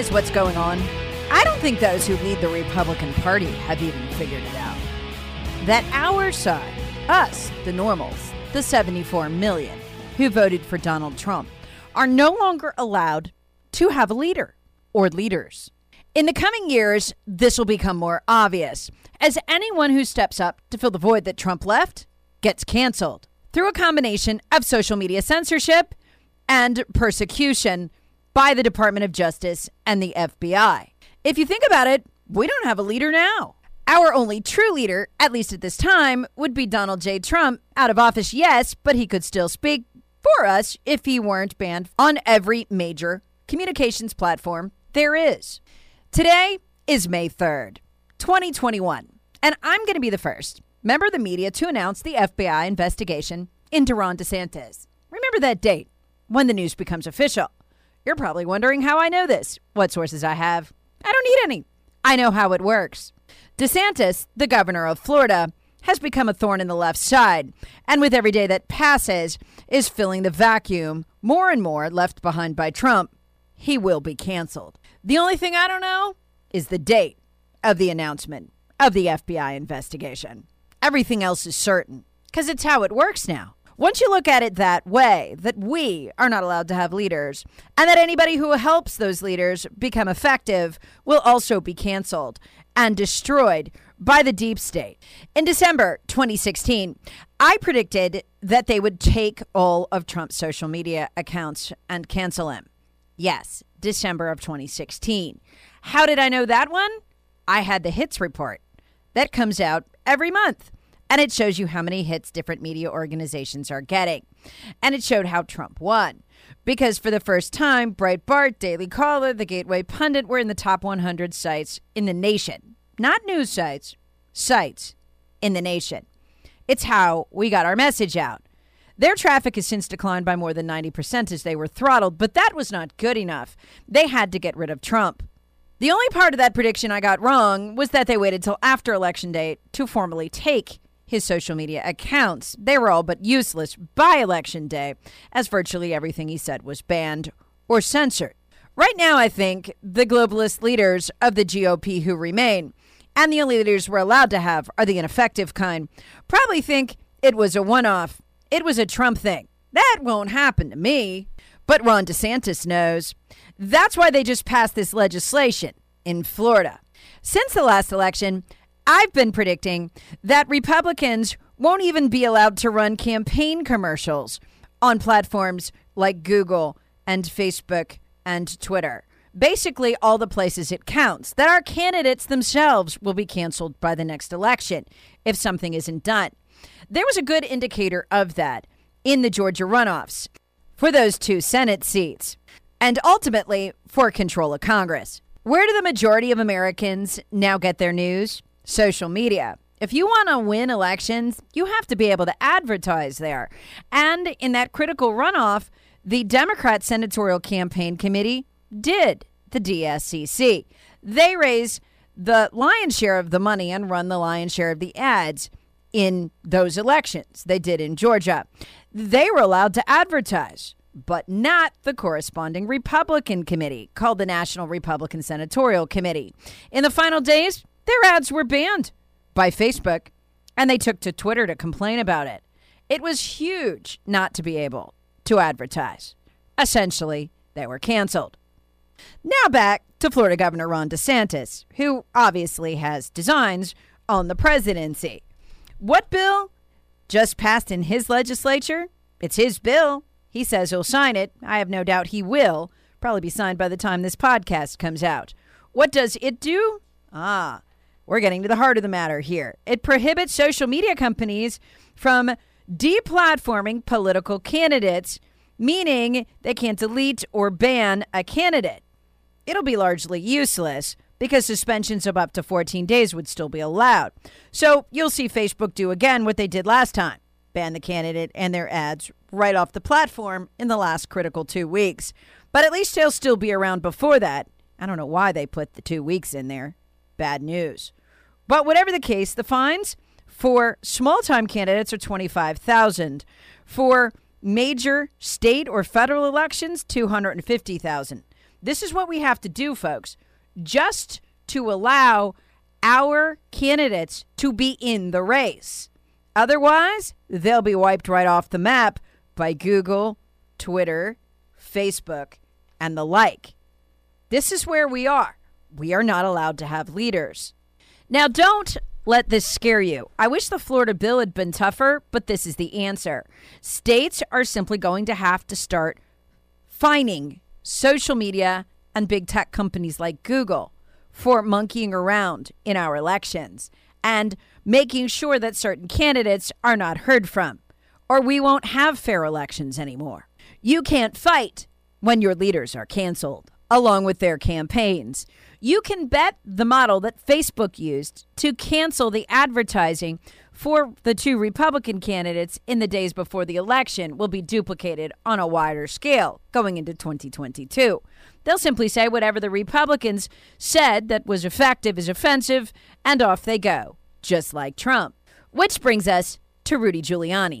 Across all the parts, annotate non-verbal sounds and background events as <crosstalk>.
Realize what's going on? I don't think those who lead the Republican Party have even figured it out. That our side, us, the normals, the 74 million who voted for Donald Trump, are no longer allowed to have a leader or leaders. In the coming years, this will become more obvious, as anyone who steps up to fill the void that Trump left gets canceled through a combination of social media censorship and persecution by the Department of Justice and the FBI. If you think about it, we don't have a leader now. Our only true leader, at least at this time, would be Donald J. Trump. Out of office, yes, but he could still speak for us if he weren't banned on every major communications platform there is. Today is May 3rd, 2021, and I'm going to be the first member of the media to announce the FBI investigation into Ron DeSantis. Remember that date when the news becomes official. You're probably wondering how I know this, what sources I have. I don't need any. I know how it works. DeSantis, the governor of Florida, has become a thorn in the left side, and with every day that passes, is filling the vacuum more and more left behind by Trump. He will be canceled. The only thing I don't know is the date of the announcement of the FBI investigation. Everything else is certain because it's how it works now. Once you look at it that way, that we are not allowed to have leaders, and that anybody who helps those leaders become effective will also be canceled and destroyed by the deep state. In December 2016, I predicted that they would take all of Trump's social media accounts and cancel him. Yes, December of 2016. How did I know that one? I had the hits report that comes out every month and it shows you how many hits different media organizations are getting. And it showed how Trump won. Because for the first time, Breitbart, Daily Caller, The Gateway Pundit were in the top 100 sites in the nation. Not news sites, sites in the nation. It's how we got our message out. Their traffic has since declined by more than 90% as they were throttled, but that was not good enough. They had to get rid of Trump. The only part of that prediction I got wrong was that they waited till after election day to formally take his social media accounts. They were all but useless by election day, as virtually everything he said was banned or censored. Right now, I think the globalist leaders of the GOP who remain, and the only leaders we're allowed to have are the ineffective kind, probably think it was a one off. It was a Trump thing. That won't happen to me. But Ron DeSantis knows. That's why they just passed this legislation in Florida. Since the last election, I've been predicting that Republicans won't even be allowed to run campaign commercials on platforms like Google and Facebook and Twitter. Basically, all the places it counts, that our candidates themselves will be canceled by the next election if something isn't done. There was a good indicator of that in the Georgia runoffs for those two Senate seats and ultimately for control of Congress. Where do the majority of Americans now get their news? Social media. If you want to win elections, you have to be able to advertise there. And in that critical runoff, the Democrat Senatorial Campaign Committee did the DSCC. They raised the lion's share of the money and run the lion's share of the ads in those elections. They did in Georgia. They were allowed to advertise but not the corresponding Republican committee called the National Republican Senatorial Committee. In the final days, their ads were banned by Facebook, and they took to Twitter to complain about it. It was huge not to be able to advertise. Essentially, they were canceled. Now back to Florida Governor Ron DeSantis, who obviously has designs on the presidency. What bill just passed in his legislature? It's his bill. He says he'll sign it. I have no doubt he will. Probably be signed by the time this podcast comes out. What does it do? Ah, we're getting to the heart of the matter here. It prohibits social media companies from deplatforming political candidates, meaning they can't delete or ban a candidate. It'll be largely useless because suspensions of up to 14 days would still be allowed. So you'll see Facebook do again what they did last time ban the candidate and their ads right off the platform in the last critical two weeks. But at least he'll still be around before that. I don't know why they put the two weeks in there. Bad news. But whatever the case, the fines for small time candidates are 25,000. For major state or federal elections, 250,000. This is what we have to do, folks, just to allow our candidates to be in the race. Otherwise, they'll be wiped right off the map by Google, Twitter, Facebook, and the like. This is where we are. We are not allowed to have leaders. Now, don't let this scare you. I wish the Florida bill had been tougher, but this is the answer. States are simply going to have to start fining social media and big tech companies like Google for monkeying around in our elections and making sure that certain candidates are not heard from, or we won't have fair elections anymore. You can't fight when your leaders are canceled, along with their campaigns. You can bet the model that Facebook used to cancel the advertising for the two Republican candidates in the days before the election will be duplicated on a wider scale going into 2022. They'll simply say whatever the Republicans said that was effective is offensive, and off they go just like Trump. Which brings us to Rudy Giuliani.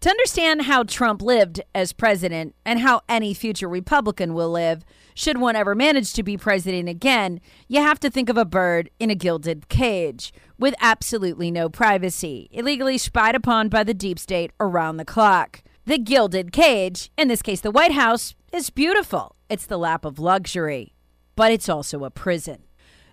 To understand how Trump lived as president and how any future Republican will live, should one ever manage to be president again, you have to think of a bird in a gilded cage with absolutely no privacy, illegally spied upon by the deep state around the clock. The gilded cage, in this case the White House, is beautiful. It's the lap of luxury, but it's also a prison.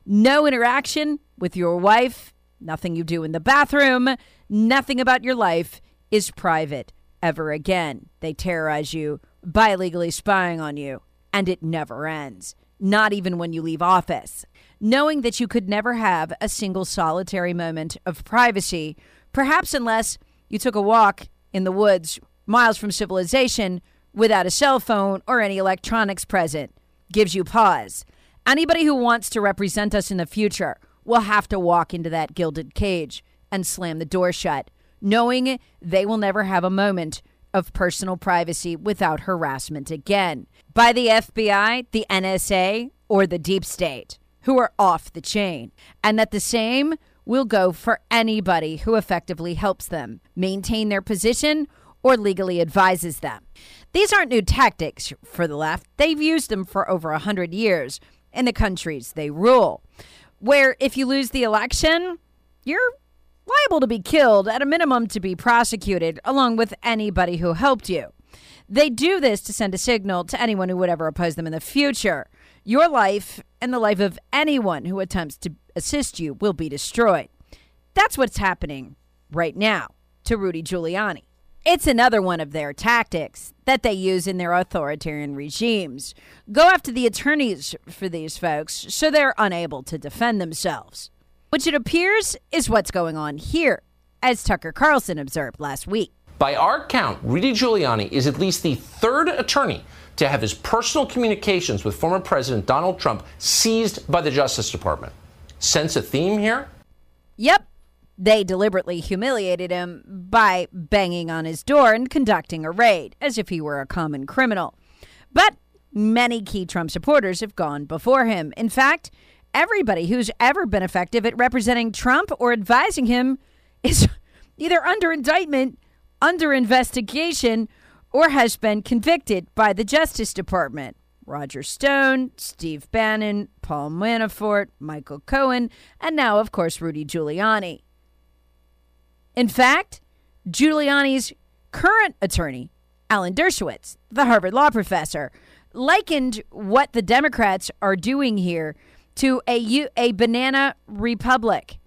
No interaction with your wife, nothing you do in the bathroom, nothing about your life is private ever again. They terrorize you by illegally spying on you, and it never ends, not even when you leave office. Knowing that you could never have a single solitary moment of privacy, perhaps unless you took a walk in the woods miles from civilization without a cell phone or any electronics present, gives you pause. Anybody who wants to represent us in the future will have to walk into that gilded cage and slam the door shut, knowing they will never have a moment of personal privacy without harassment again by the FBI, the NSA, or the deep state, who are off the chain, and that the same will go for anybody who effectively helps them maintain their position or legally advises them. These aren't new tactics for the left. They've used them for over a 100 years in the countries they rule, where if you lose the election, you're liable to be killed, at a minimum, to be prosecuted, along with anybody who helped you. They do this to send a signal to anyone who would ever oppose them in the future. Your life and the life of anyone who attempts to assist you will be destroyed. That's what's happening right now to Rudy Giuliani. It's another one of their tactics that they use in their authoritarian regimes. Go after the attorneys for these folks so they're unable to defend themselves which it appears is what's going on here, as Tucker Carlson observed last week. By our count, Rudy Giuliani is at least the third attorney to have his personal communications with former President Donald Trump seized by the Justice Department. Sense a theme here? Yep. They deliberately humiliated him by banging on his door and conducting a raid as if he were a common criminal. But many key Trump supporters have gone before him. In fact, everybody who's ever been effective at representing Trump or advising him is <laughs> either under indictment, under investigation, or has been convicted by the Justice Department. Roger Stone, Steve Bannon, Paul Manafort, Michael Cohen, and now, of course, Rudy Giuliani. In fact, Giuliani's current attorney, Alan Dershowitz, the Harvard law professor, likened what the Democrats are doing here to a, a banana republic.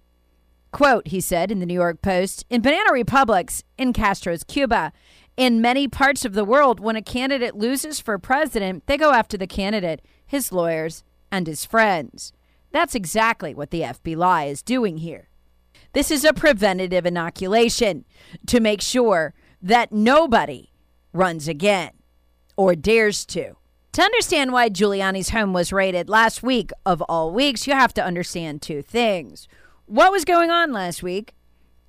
Quote, he said in the New York Post In banana republics in Castro's Cuba, in many parts of the world, when a candidate loses for president, they go after the candidate, his lawyers, and his friends. That's exactly what the FBI is doing here. This is a preventative inoculation to make sure that nobody runs again or dares to. To understand why Giuliani's home was raided last week of all weeks, you have to understand two things. What was going on last week?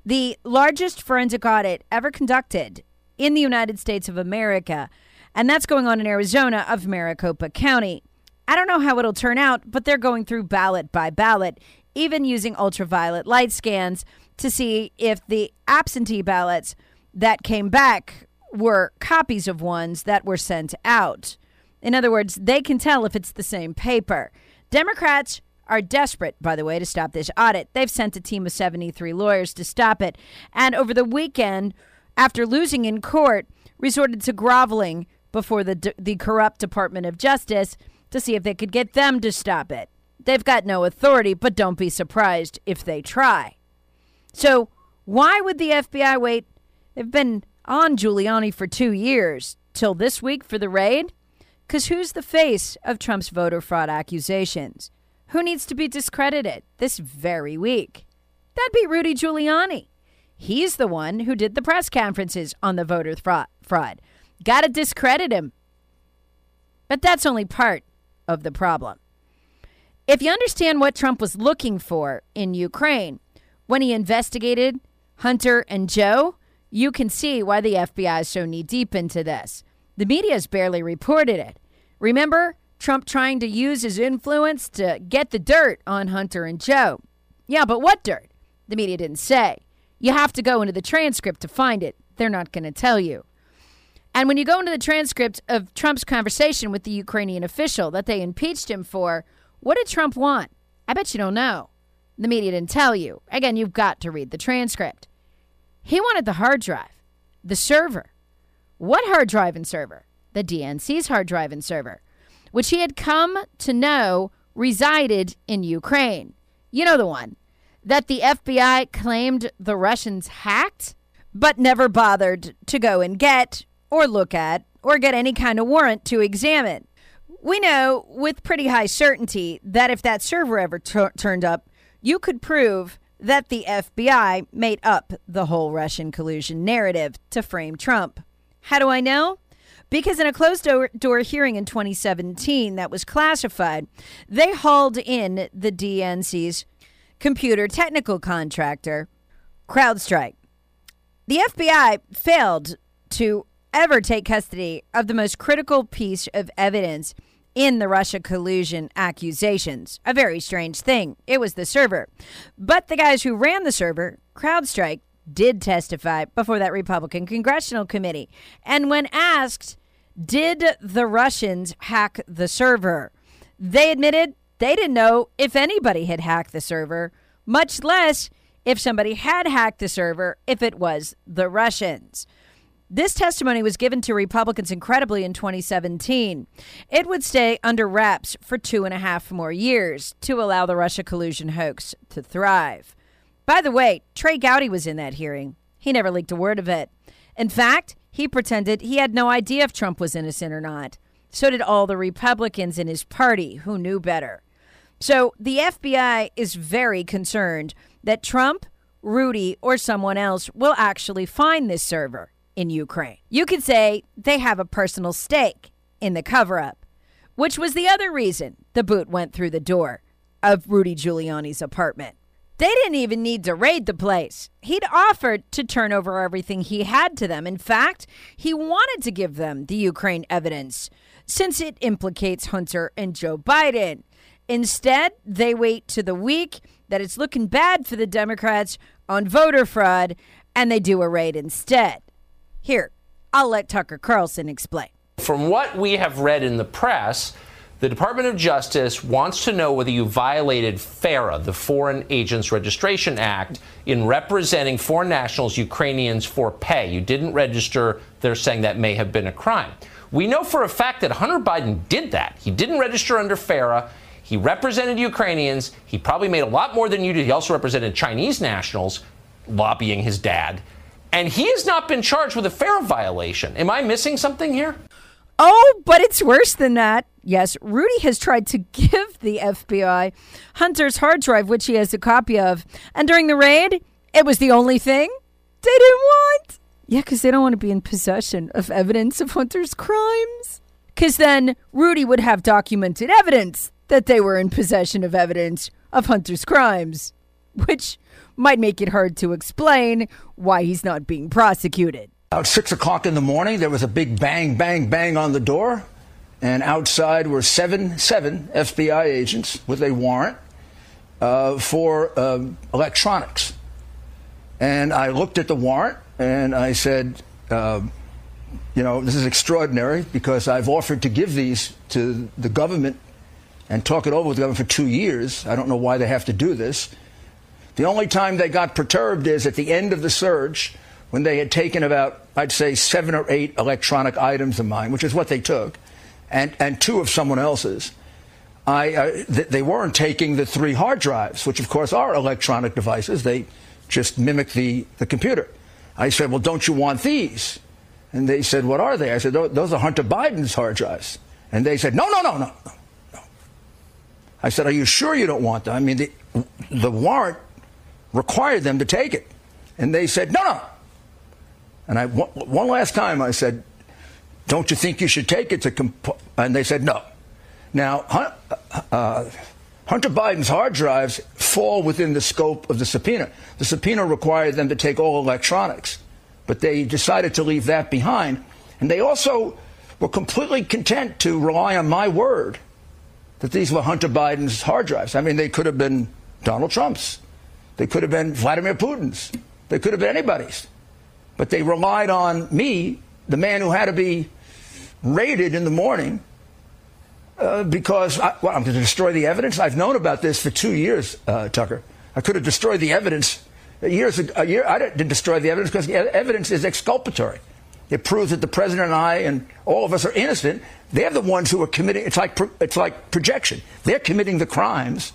The largest forensic audit ever conducted in the United States of America, and that's going on in Arizona of Maricopa County. I don't know how it'll turn out, but they're going through ballot by ballot, even using ultraviolet light scans to see if the absentee ballots that came back were copies of ones that were sent out. In other words, they can tell if it's the same paper. Democrats are desperate, by the way, to stop this audit. They've sent a team of 73 lawyers to stop it. And over the weekend, after losing in court, resorted to groveling before the, the corrupt Department of Justice to see if they could get them to stop it. They've got no authority, but don't be surprised if they try. So, why would the FBI wait? They've been on Giuliani for two years till this week for the raid. Because who's the face of Trump's voter fraud accusations? Who needs to be discredited this very week? That'd be Rudy Giuliani. He's the one who did the press conferences on the voter fraud. Got to discredit him. But that's only part of the problem. If you understand what Trump was looking for in Ukraine when he investigated Hunter and Joe, you can see why the FBI is so knee deep into this. The media has barely reported it. Remember Trump trying to use his influence to get the dirt on Hunter and Joe? Yeah, but what dirt? The media didn't say. You have to go into the transcript to find it. They're not going to tell you. And when you go into the transcript of Trump's conversation with the Ukrainian official that they impeached him for, what did Trump want? I bet you don't know. The media didn't tell you. Again, you've got to read the transcript. He wanted the hard drive, the server. What hard drive and server? The DNC's hard drive and server, which he had come to know resided in Ukraine. You know the one that the FBI claimed the Russians hacked? but never bothered to go and get or look at or get any kind of warrant to examine. We know with pretty high certainty that if that server ever t- turned up, you could prove that the FBI made up the whole Russian collusion narrative to frame Trump. How do I know? Because in a closed door, door hearing in 2017 that was classified, they hauled in the DNC's computer technical contractor, CrowdStrike. The FBI failed to ever take custody of the most critical piece of evidence in the Russia collusion accusations. A very strange thing. It was the server. But the guys who ran the server, CrowdStrike, did testify before that Republican congressional committee. And when asked, did the Russians hack the server? They admitted they didn't know if anybody had hacked the server, much less if somebody had hacked the server, if it was the Russians. This testimony was given to Republicans incredibly in 2017. It would stay under wraps for two and a half more years to allow the Russia collusion hoax to thrive. By the way, Trey Gowdy was in that hearing. He never leaked a word of it. In fact, he pretended he had no idea if Trump was innocent or not. So did all the Republicans in his party who knew better. So the FBI is very concerned that Trump, Rudy, or someone else will actually find this server in Ukraine. You could say they have a personal stake in the cover up, which was the other reason the boot went through the door of Rudy Giuliani's apartment. They didn't even need to raid the place. He'd offered to turn over everything he had to them. In fact, he wanted to give them the Ukraine evidence since it implicates Hunter and Joe Biden. Instead, they wait to the week that it's looking bad for the Democrats on voter fraud and they do a raid instead. Here, I'll let Tucker Carlson explain. From what we have read in the press, the Department of Justice wants to know whether you violated FARA, the Foreign Agents Registration Act, in representing foreign nationals, Ukrainians, for pay. You didn't register. They're saying that may have been a crime. We know for a fact that Hunter Biden did that. He didn't register under FARA. He represented Ukrainians. He probably made a lot more than you did. He also represented Chinese nationals, lobbying his dad. And he has not been charged with a FARA violation. Am I missing something here? Oh, but it's worse than that. Yes, Rudy has tried to <laughs> give the FBI Hunter's hard drive, which he has a copy of. And during the raid, it was the only thing they didn't want. Yeah, because they don't want to be in possession of evidence of Hunter's crimes. Because then Rudy would have documented evidence that they were in possession of evidence of Hunter's crimes, which might make it hard to explain why he's not being prosecuted. About six o'clock in the morning, there was a big bang, bang, bang on the door, and outside were seven, seven FBI agents with a warrant uh, for uh, electronics. And I looked at the warrant and I said, uh, you know, this is extraordinary because I've offered to give these to the government and talk it over with the government for two years. I don't know why they have to do this. The only time they got perturbed is at the end of the search when they had taken about, I'd say, seven or eight electronic items of mine, which is what they took, and, and two of someone else's. I, uh, th- they weren't taking the three hard drives, which of course are electronic devices. They just mimic the, the computer. I said, Well, don't you want these? And they said, What are they? I said, Those are Hunter Biden's hard drives. And they said, No, no, no, no, no. I said, Are you sure you don't want them? I mean, the, the warrant required them to take it. And they said, no, no. And I, one last time I said, don't you think you should take it to, comp-? and they said, no. Now, uh, Hunter Biden's hard drives fall within the scope of the subpoena. The subpoena required them to take all electronics, but they decided to leave that behind. And they also were completely content to rely on my word that these were Hunter Biden's hard drives. I mean, they could have been Donald Trump's. They could have been Vladimir Putin's. They could have been anybody's. But they relied on me, the man who had to be raided in the morning, uh, because I, I'm going to destroy the evidence. I've known about this for two years, uh, Tucker. I could have destroyed the evidence years ago. A year, I didn't destroy the evidence because the evidence is exculpatory. It proves that the president and I and all of us are innocent. They're the ones who are committing. It's like it's like projection. They're committing the crimes.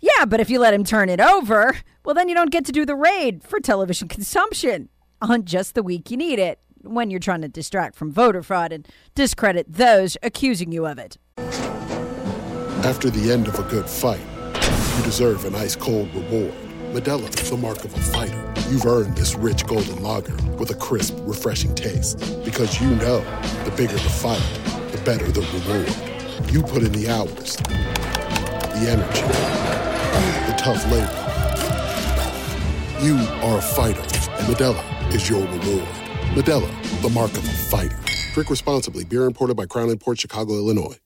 Yeah, but if you let him turn it over, well, then you don't get to do the raid for television consumption. On just the week you need it when you're trying to distract from voter fraud and discredit those accusing you of it. After the end of a good fight, you deserve an ice cold reward. Modelo is the mark of a fighter. You've earned this rich golden lager with a crisp, refreshing taste. Because you know the bigger the fight, the better the reward. You put in the hours, the energy, the tough labor. You are a fighter, and Modelo is your reward. Modelo, the mark of a fighter. Drink responsibly. Beer imported by Crown Imports Chicago, Illinois.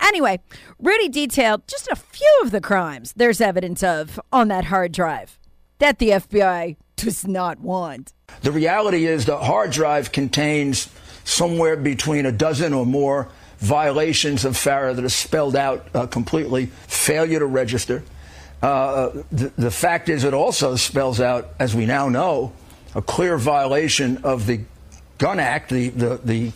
Anyway, Rudy detailed just a few of the crimes there's evidence of on that hard drive that the FBI does not want. The reality is the hard drive contains somewhere between a dozen or more violations of FARA that are spelled out uh, completely, failure to register. Uh, the, the fact is, it also spells out, as we now know, a clear violation of the Gun Act. The, the, the,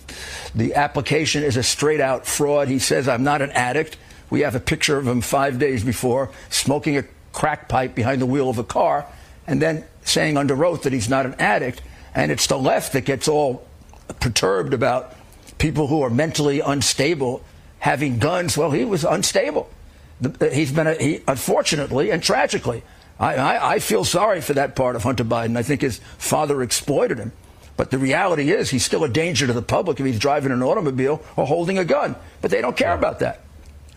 the application is a straight out fraud. He says, I'm not an addict. We have a picture of him five days before smoking a crack pipe behind the wheel of a car and then saying under oath that he's not an addict. And it's the left that gets all perturbed about people who are mentally unstable having guns. Well, he was unstable. He's been, a, he, unfortunately and tragically, I, I, I feel sorry for that part of Hunter Biden. I think his father exploited him. But the reality is he's still a danger to the public if he's driving an automobile or holding a gun. But they don't care about that.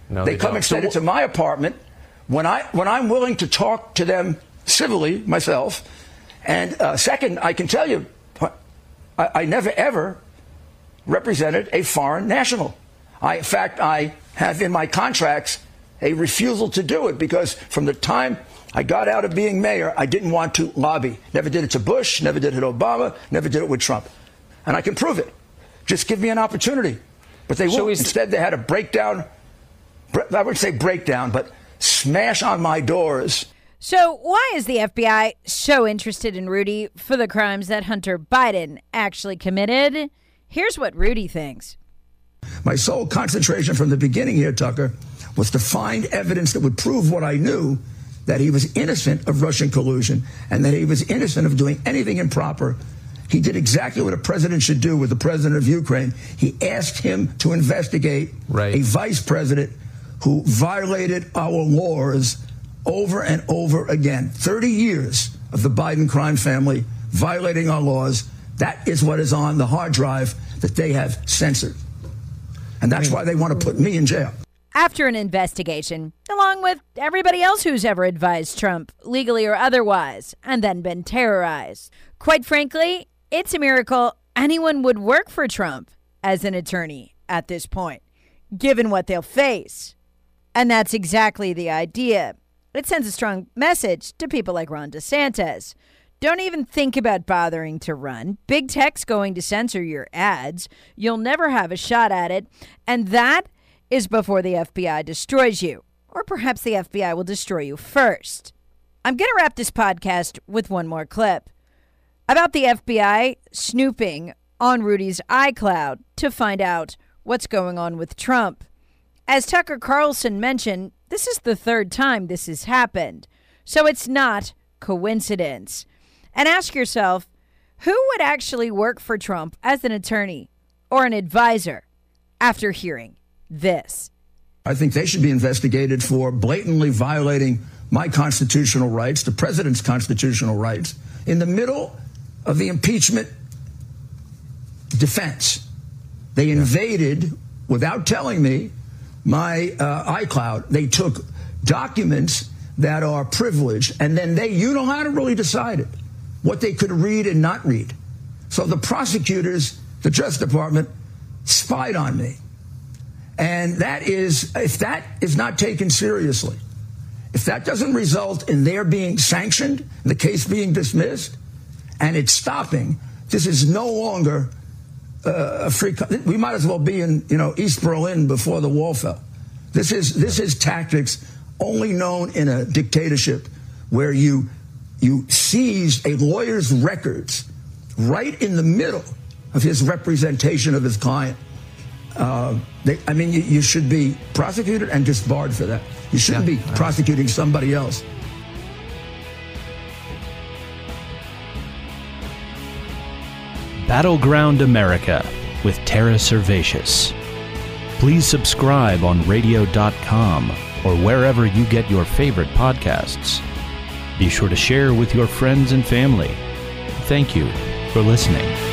No, they, they come don't. instead So into my apartment when I when I'm willing to talk to them civilly myself. And uh, second, I can tell you, I, I never ever represented a foreign national. I, in fact, I have in my contracts a refusal to do it because from the time I got out of being mayor, I didn't want to lobby. Never did it to Bush, never did it to Obama, never did it with Trump. And I can prove it. Just give me an opportunity. But they So won't. Instead, they had a breakdown. I wouldn't say breakdown, but smash on my doors. So, why is the FBI so interested in Rudy for the crimes that Hunter Biden actually committed? Here's what Rudy thinks. My sole concentration from the beginning here, Tucker, was to find evidence that would prove what I knew that he was innocent of Russian collusion and that he was innocent of doing anything improper. He did exactly what a president should do with the president of Ukraine. He asked him to investigate Right. a vice president who violated our laws over and over again. 30 years of the Biden crime family violating our laws. That is what is on the hard drive that they have censored. And that's why they want to put me in jail. After an investigation, along with everybody else who's ever advised Trump, legally or otherwise, and then been terrorized. Quite frankly, it's a miracle anyone would work for Trump as an attorney at this point, given what they'll face. And that's exactly the idea. It sends a strong message to people like Ron DeSantis. Don't even think about bothering to run. Big tech's going to censor your ads. You'll never have a shot at it. And that is before the FBI destroys you. Or perhaps the FBI will destroy you first. I'm going to wrap this podcast with one more clip about the FBI snooping on Rudy's iCloud to find out what's going on with Trump. As Tucker Carlson mentioned, this is the third time this has happened. So it's not coincidence. And ask yourself, who would actually work for Trump as an attorney or an advisor after hearing this? I think they should be investigated for blatantly violating my constitutional rights, the president's constitutional rights, in the middle of the impeachment defense. They invaded, without telling me, my uh, iCloud. They took documents that are privileged, and then they unilaterally decided what they could read and not read. So the prosecutors, the Justice Department, spied on me. And that is, if that is not taken seriously, if that doesn't result in their being sanctioned, the case being dismissed, and it's stopping, this is no longer uh, a free. co- We might as well be in, you know, East Berlin before the wall fell. This is this is tactics only known in a dictatorship, where you you seize a lawyer's records right in the middle of his representation of his client. Uh, they, I mean, you, you should be prosecuted and disbarred for that. You shouldn't be prosecuting somebody else. Battleground America with Tara Servatius. Please subscribe on radio.com or wherever you get your favorite podcasts. Be sure to share with your friends and family. Thank you for listening.